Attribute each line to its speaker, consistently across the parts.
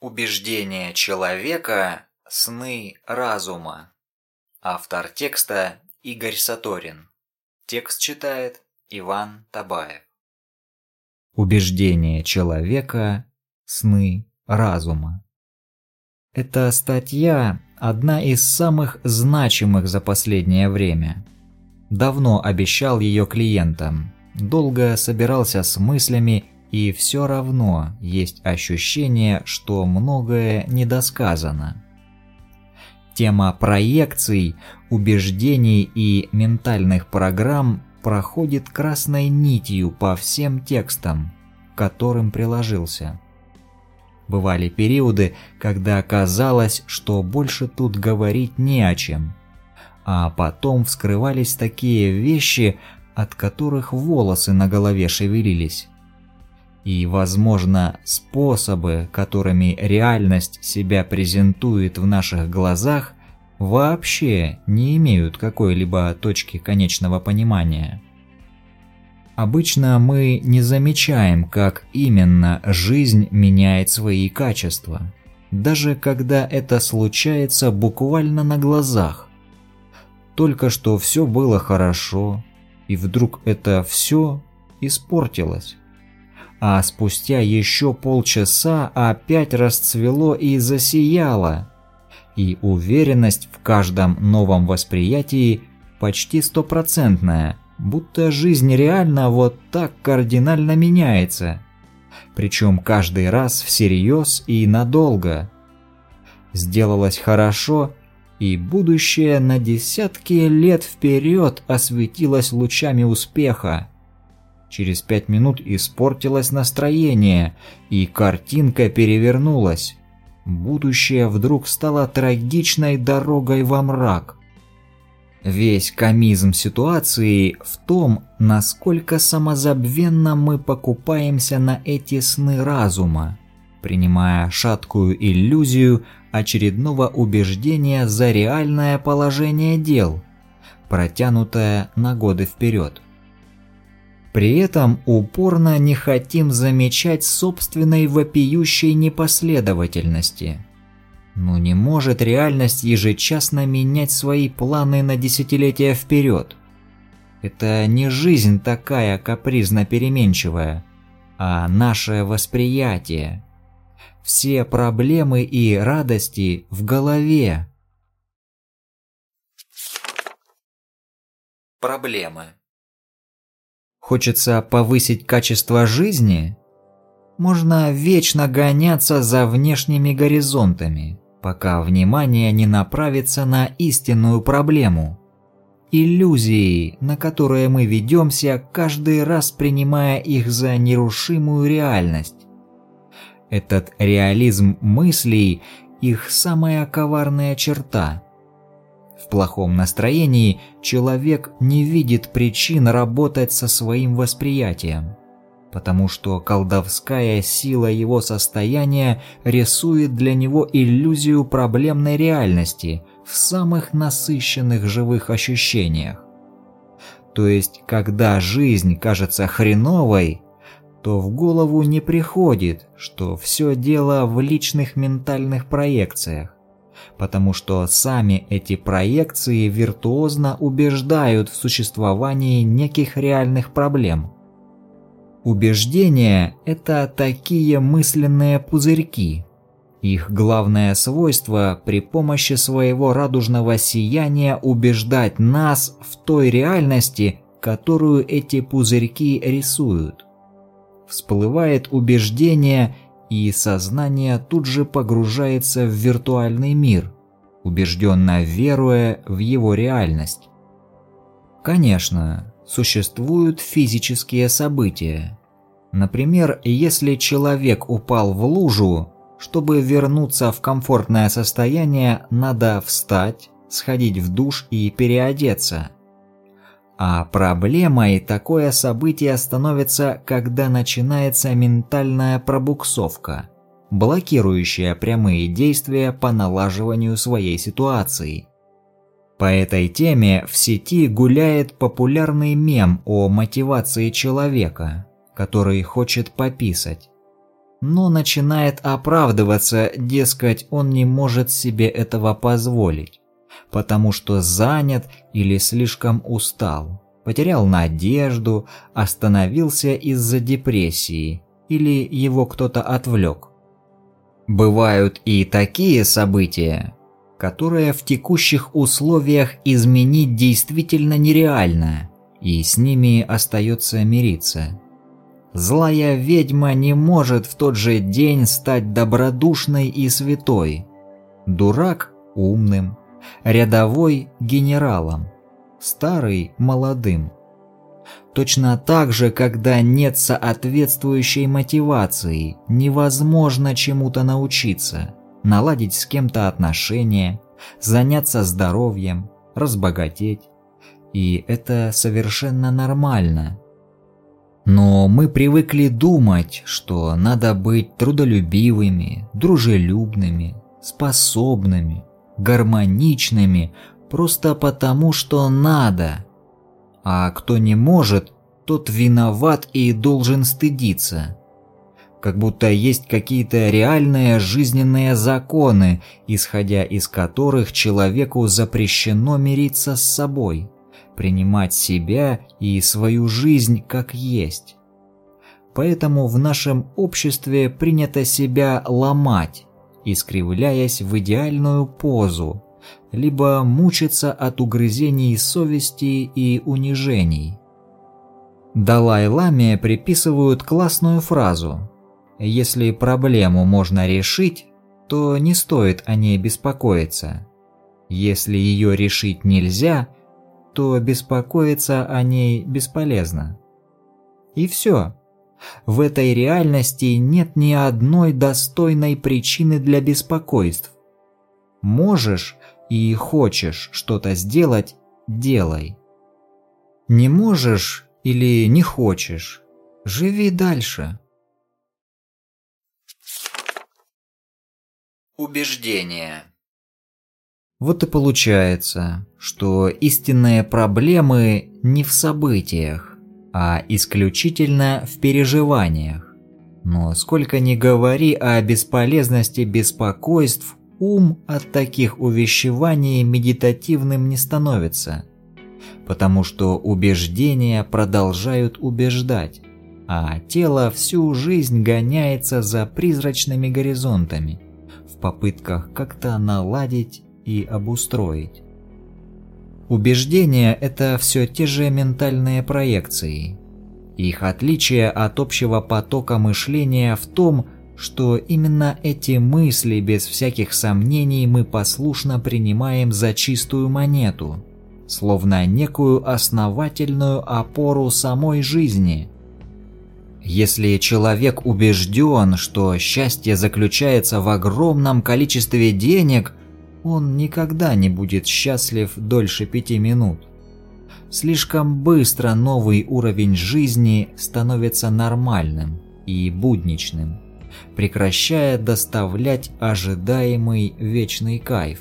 Speaker 1: Убеждения человека – сны разума. Автор текста Игорь Саторин. Текст читает Иван Табаев. Убеждения человека – сны разума. Эта статья – одна из самых значимых за последнее время. Давно обещал ее клиентам, долго собирался с мыслями и все равно есть ощущение, что многое недосказано. Тема проекций, убеждений и ментальных программ проходит красной нитью по всем текстам, к которым приложился. Бывали периоды, когда казалось, что больше тут говорить не о чем. А потом вскрывались такие вещи, от которых волосы на голове шевелились и, возможно, способы, которыми реальность себя презентует в наших глазах, вообще не имеют какой-либо точки конечного понимания. Обычно мы не замечаем, как именно жизнь меняет свои качества, даже когда это случается буквально на глазах. Только что все было хорошо, и вдруг это все испортилось а спустя еще полчаса опять расцвело и засияло. И уверенность в каждом новом восприятии почти стопроцентная, будто жизнь реально вот так кардинально меняется. Причем каждый раз всерьез и надолго. Сделалось хорошо, и будущее на десятки лет вперед осветилось лучами успеха. Через пять минут испортилось настроение, и картинка перевернулась. Будущее вдруг стало трагичной дорогой во мрак. Весь комизм ситуации в том, насколько самозабвенно мы покупаемся на эти сны разума, принимая шаткую иллюзию очередного убеждения за реальное положение дел, протянутое на годы вперед. При этом упорно не хотим замечать собственной вопиющей непоследовательности. Но не может реальность ежечасно менять свои планы на десятилетия вперед. Это не жизнь такая капризно-переменчивая, а наше восприятие. Все проблемы и радости в голове. Проблемы Хочется повысить качество жизни? Можно вечно гоняться за внешними горизонтами, пока внимание не направится на истинную проблему. Иллюзии, на которые мы ведемся, каждый раз принимая их за нерушимую реальность. Этот реализм мыслей – их самая коварная черта – в плохом настроении человек не видит причин работать со своим восприятием, потому что колдовская сила его состояния рисует для него иллюзию проблемной реальности в самых насыщенных живых ощущениях. То есть, когда жизнь кажется хреновой, то в голову не приходит, что все дело в личных ментальных проекциях потому что сами эти проекции виртуозно убеждают в существовании неких реальных проблем. Убеждения – это такие мысленные пузырьки. Их главное свойство – при помощи своего радужного сияния убеждать нас в той реальности, которую эти пузырьки рисуют. Всплывает убеждение – и сознание тут же погружается в виртуальный мир, убежденно веруя в его реальность. Конечно, существуют физические события. Например, если человек упал в лужу, чтобы вернуться в комфортное состояние, надо встать, сходить в душ и переодеться – а проблемой такое событие становится, когда начинается ментальная пробуксовка, блокирующая прямые действия по налаживанию своей ситуации. По этой теме в сети гуляет популярный мем о мотивации человека, который хочет пописать. но начинает оправдываться, дескать, он не может себе этого позволить, потому что занят или слишком устал, потерял надежду, остановился из-за депрессии или его кто-то отвлек. Бывают и такие события, которые в текущих условиях изменить действительно нереально, и с ними остается мириться. Злая ведьма не может в тот же день стать добродушной и святой. Дурак – умным, рядовой – генералом, старый – молодым. Точно так же, когда нет соответствующей мотивации, невозможно чему-то научиться, наладить с кем-то отношения, заняться здоровьем, разбогатеть. И это совершенно нормально – но мы привыкли думать, что надо быть трудолюбивыми, дружелюбными, способными, гармоничными, просто потому что надо. А кто не может, тот виноват и должен стыдиться. Как будто есть какие-то реальные жизненные законы, исходя из которых человеку запрещено мириться с собой принимать себя и свою жизнь как есть. Поэтому в нашем обществе принято себя ломать, искривляясь в идеальную позу, либо мучиться от угрызений совести и унижений. Далай-ламе приписывают классную фразу «Если проблему можно решить, то не стоит о ней беспокоиться. Если ее решить нельзя, то беспокоиться о ней бесполезно. И все. В этой реальности нет ни одной достойной причины для беспокойств. Можешь и хочешь что-то сделать – делай. Не можешь или не хочешь – живи дальше. Убеждение вот и получается, что истинные проблемы не в событиях, а исключительно в переживаниях. Но сколько ни говори о бесполезности беспокойств, ум от таких увещеваний медитативным не становится. Потому что убеждения продолжают убеждать, а тело всю жизнь гоняется за призрачными горизонтами в попытках как-то наладить и обустроить. Убеждения – это все те же ментальные проекции. Их отличие от общего потока мышления в том, что именно эти мысли без всяких сомнений мы послушно принимаем за чистую монету, словно некую основательную опору самой жизни. Если человек убежден, что счастье заключается в огромном количестве денег – он никогда не будет счастлив дольше пяти минут. Слишком быстро новый уровень жизни становится нормальным и будничным, прекращая доставлять ожидаемый вечный кайф.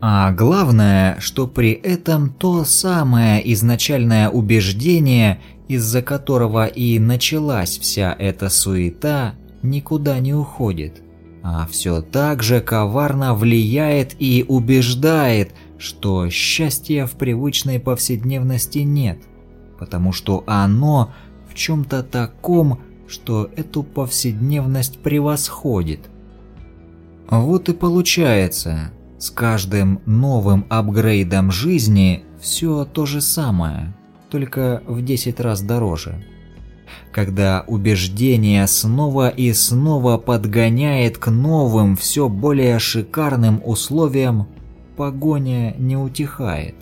Speaker 1: А главное, что при этом то самое изначальное убеждение, из-за которого и началась вся эта суета, никуда не уходит а все так же коварно влияет и убеждает, что счастья в привычной повседневности нет, потому что оно в чем-то таком, что эту повседневность превосходит. Вот и получается, с каждым новым апгрейдом жизни все то же самое, только в 10 раз дороже когда убеждение снова и снова подгоняет к новым, все более шикарным условиям, погоня не утихает.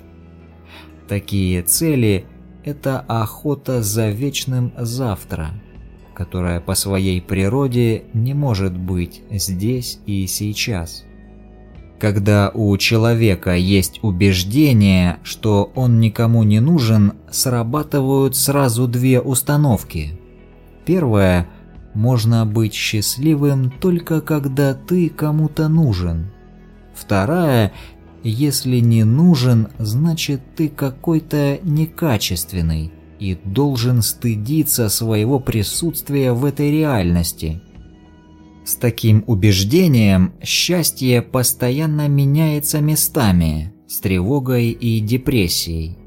Speaker 1: Такие цели – это охота за вечным завтра, которая по своей природе не может быть здесь и сейчас. Когда у человека есть убеждение, что он никому не нужен, срабатывают сразу две установки. Первая – можно быть счастливым только когда ты кому-то нужен. Вторая – если не нужен, значит ты какой-то некачественный и должен стыдиться своего присутствия в этой реальности, С таким убеждением счастье постоянно меняется местами с тревогой и депрессией.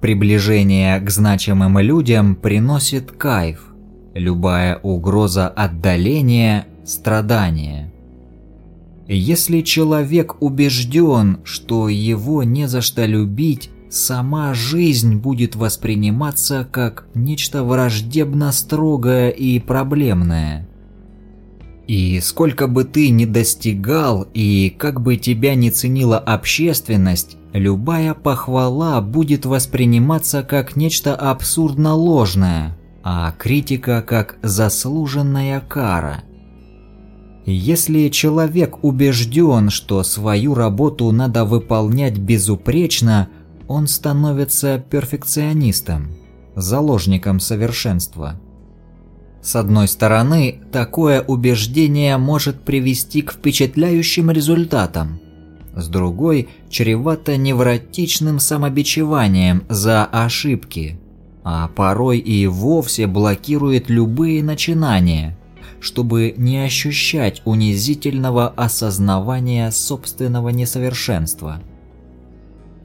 Speaker 1: Приближение к значимым людям приносит кайф, любая угроза отдаления – страдания. Если человек убежден, что его не за что любить, сама жизнь будет восприниматься как нечто враждебно строгое и проблемное. И сколько бы ты ни достигал, и как бы тебя ни ценила общественность, любая похвала будет восприниматься как нечто абсурдно ложное, а критика как заслуженная кара – если человек убежден, что свою работу надо выполнять безупречно, он становится перфекционистом, заложником совершенства. С одной стороны, такое убеждение может привести к впечатляющим результатам. С другой, чревато невротичным самобичеванием за ошибки, а порой и вовсе блокирует любые начинания – чтобы не ощущать унизительного осознавания собственного несовершенства.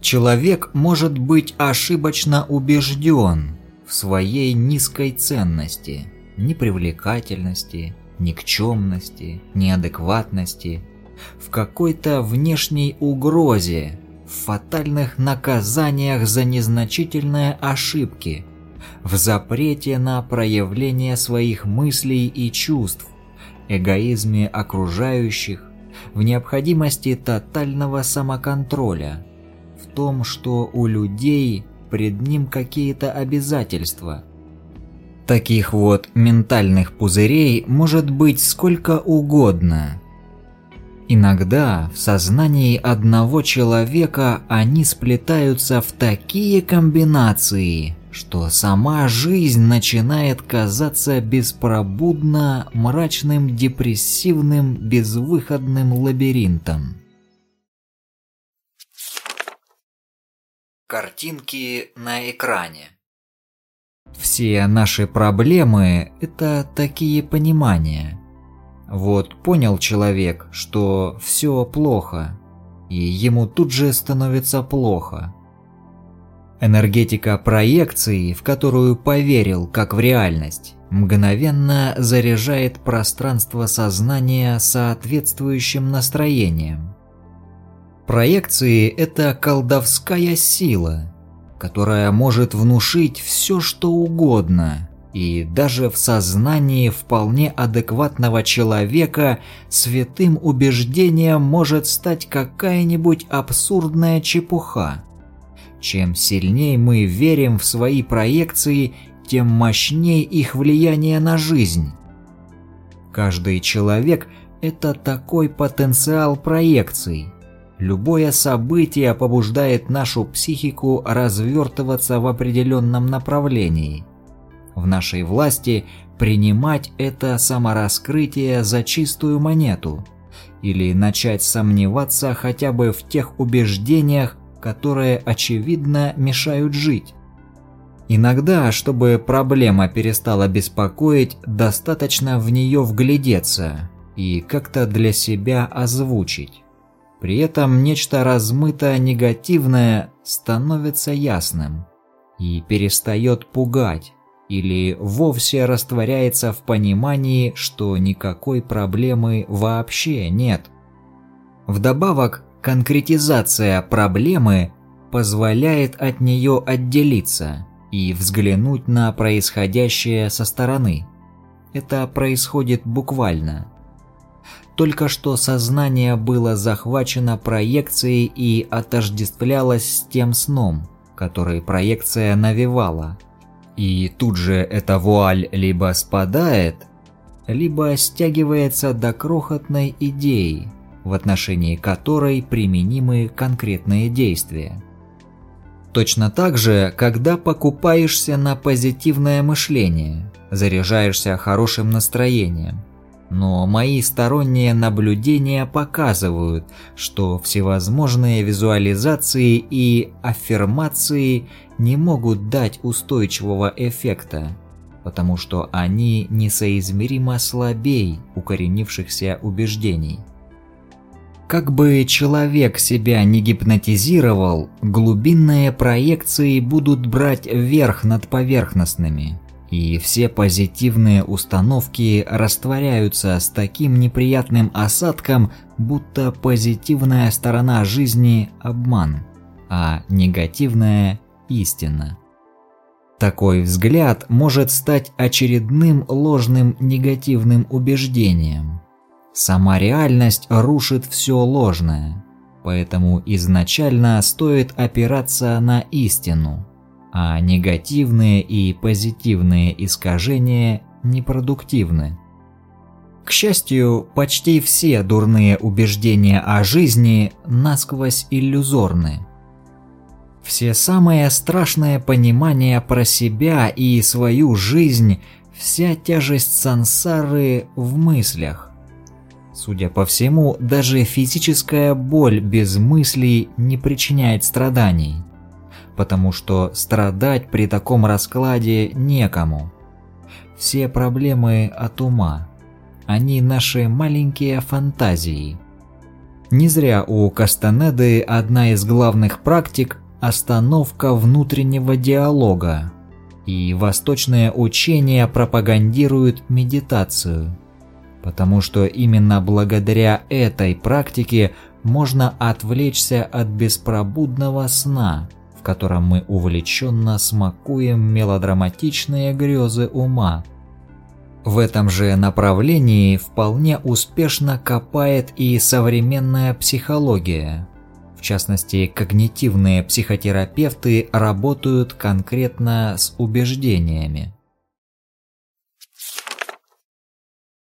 Speaker 1: Человек может быть ошибочно убежден в своей низкой ценности, непривлекательности, никчемности, неадекватности, в какой-то внешней угрозе, в фатальных наказаниях за незначительные ошибки – в запрете на проявление своих мыслей и чувств, эгоизме окружающих, в необходимости тотального самоконтроля, в том, что у людей пред ним какие-то обязательства. Таких вот ментальных пузырей может быть сколько угодно. Иногда в сознании одного человека они сплетаются в такие комбинации, что сама жизнь начинает казаться беспробудно мрачным, депрессивным, безвыходным лабиринтом. Картинки на экране Все наши проблемы – это такие понимания. Вот понял человек, что все плохо, и ему тут же становится плохо – Энергетика проекции, в которую поверил как в реальность, мгновенно заряжает пространство сознания соответствующим настроением. Проекции – это колдовская сила, которая может внушить все что угодно, и даже в сознании вполне адекватного человека святым убеждением может стать какая-нибудь абсурдная чепуха – чем сильнее мы верим в свои проекции, тем мощнее их влияние на жизнь. Каждый человек – это такой потенциал проекций. Любое событие побуждает нашу психику развертываться в определенном направлении. В нашей власти принимать это самораскрытие за чистую монету или начать сомневаться хотя бы в тех убеждениях, которые, очевидно, мешают жить. Иногда, чтобы проблема перестала беспокоить, достаточно в нее вглядеться и как-то для себя озвучить. При этом нечто размытое негативное становится ясным и перестает пугать или вовсе растворяется в понимании, что никакой проблемы вообще нет. Вдобавок, Конкретизация проблемы позволяет от нее отделиться и взглянуть на происходящее со стороны. Это происходит буквально. Только что сознание было захвачено проекцией и отождествлялось с тем сном, который проекция навевала. И тут же эта вуаль либо спадает, либо стягивается до крохотной идеи, в отношении которой применимы конкретные действия. Точно так же, когда покупаешься на позитивное мышление, заряжаешься хорошим настроением. Но мои сторонние наблюдения показывают, что всевозможные визуализации и аффирмации не могут дать устойчивого эффекта, потому что они несоизмеримо слабей укоренившихся убеждений. Как бы человек себя не гипнотизировал, глубинные проекции будут брать верх над поверхностными, и все позитивные установки растворяются с таким неприятным осадком, будто позитивная сторона жизни – обман, а негативная – истина. Такой взгляд может стать очередным ложным негативным убеждением – Сама реальность рушит все ложное, поэтому изначально стоит опираться на истину, а негативные и позитивные искажения непродуктивны. К счастью, почти все дурные убеждения о жизни насквозь иллюзорны. Все самые страшные понимания про себя и свою жизнь, вся тяжесть сансары в мыслях. Судя по всему, даже физическая боль без мыслей не причиняет страданий, потому что страдать при таком раскладе некому. Все проблемы от ума. Они наши маленькие фантазии. Не зря у Кастанеды одна из главных практик – остановка внутреннего диалога. И восточное учение пропагандирует медитацию – потому что именно благодаря этой практике можно отвлечься от беспробудного сна, котором мы увлеченно смакуем мелодраматичные грезы ума. В этом же направлении вполне успешно копает и современная психология. В частности, когнитивные психотерапевты работают конкретно с убеждениями.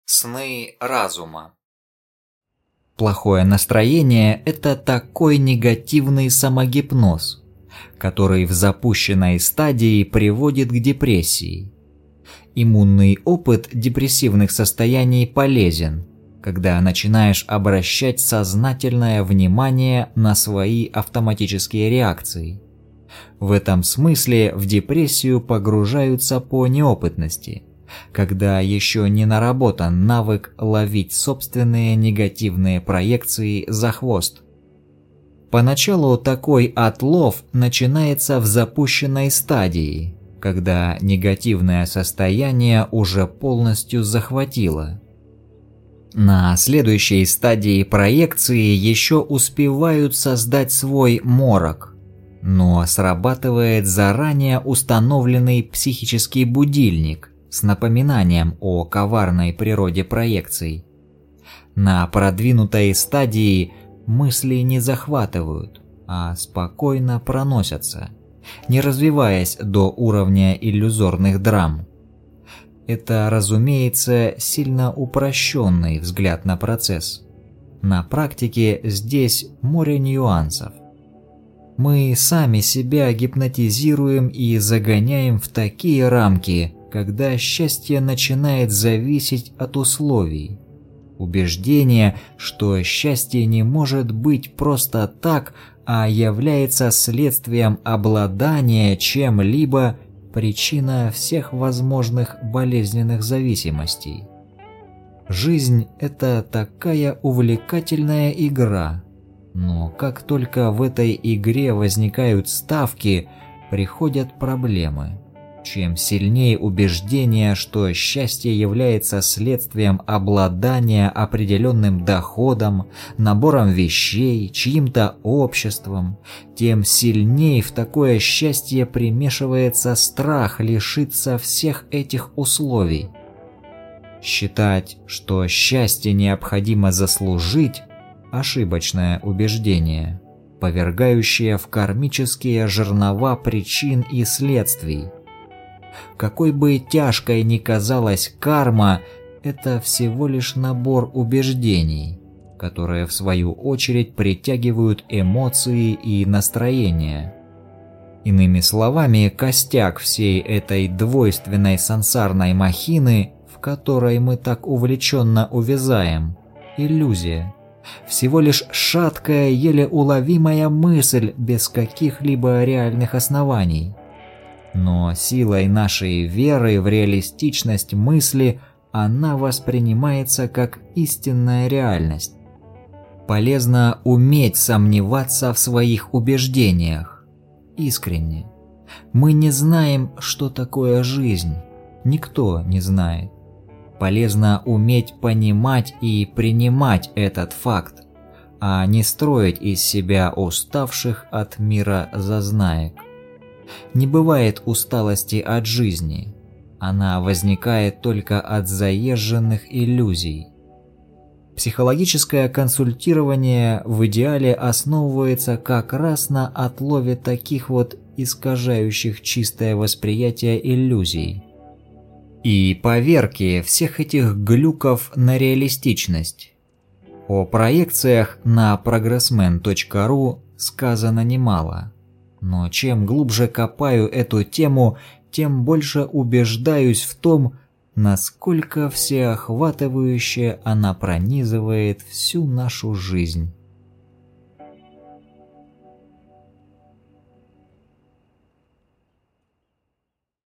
Speaker 1: Сны разума. Плохое настроение – это такой негативный самогипноз, который в запущенной стадии приводит к депрессии. Иммунный опыт депрессивных состояний полезен, когда начинаешь обращать сознательное внимание на свои автоматические реакции. В этом смысле в депрессию погружаются по неопытности – когда еще не наработан навык ловить собственные негативные проекции за хвост. Поначалу такой отлов начинается в запущенной стадии, когда негативное состояние уже полностью захватило. На следующей стадии проекции еще успевают создать свой морок, но срабатывает заранее установленный психический будильник – с напоминанием о коварной природе проекций. На продвинутой стадии мысли не захватывают, а спокойно проносятся, не развиваясь до уровня иллюзорных драм. Это, разумеется, сильно упрощенный взгляд на процесс. На практике здесь море нюансов. Мы сами себя гипнотизируем и загоняем в такие рамки, когда счастье начинает зависеть от условий. Убеждение, что счастье не может быть просто так, а является следствием обладания чем-либо, причина всех возможных болезненных зависимостей. Жизнь – это такая увлекательная игра, но как только в этой игре возникают ставки, приходят проблемы – чем сильнее убеждение, что счастье является следствием обладания определенным доходом, набором вещей, чьим-то обществом, тем сильнее в такое счастье примешивается страх лишиться всех этих условий. Считать, что счастье необходимо заслужить – ошибочное убеждение, повергающее в кармические жернова причин и следствий – какой бы тяжкой ни казалась карма, это всего лишь набор убеждений, которые в свою очередь притягивают эмоции и настроения. Иными словами, костяк всей этой двойственной сансарной махины, в которой мы так увлеченно увязаем, иллюзия. Всего лишь шаткая, еле уловимая мысль без каких-либо реальных оснований – Но силой нашей веры в реалистичность мысли она воспринимается как истинная реальность. Полезно уметь сомневаться в своих убеждениях. Искренне. Мы не знаем, что такое жизнь. Никто не знает. Полезно уметь понимать и принимать этот факт, а не строить из себя уставших от мира зазнаек. Не бывает усталости от жизни. Она возникает только от заезженных иллюзий. Психологическое консультирование в идеале основывается как раз на отлове таких вот искажающих чистое восприятие иллюзий и поверки всех этих глюков на реалистичность. О проекциях на progressman.ru сказано немало, но чем глубже копаю эту тему, тем больше убеждаюсь в том, насколько всеохватывающе она пронизывает всю нашу жизнь.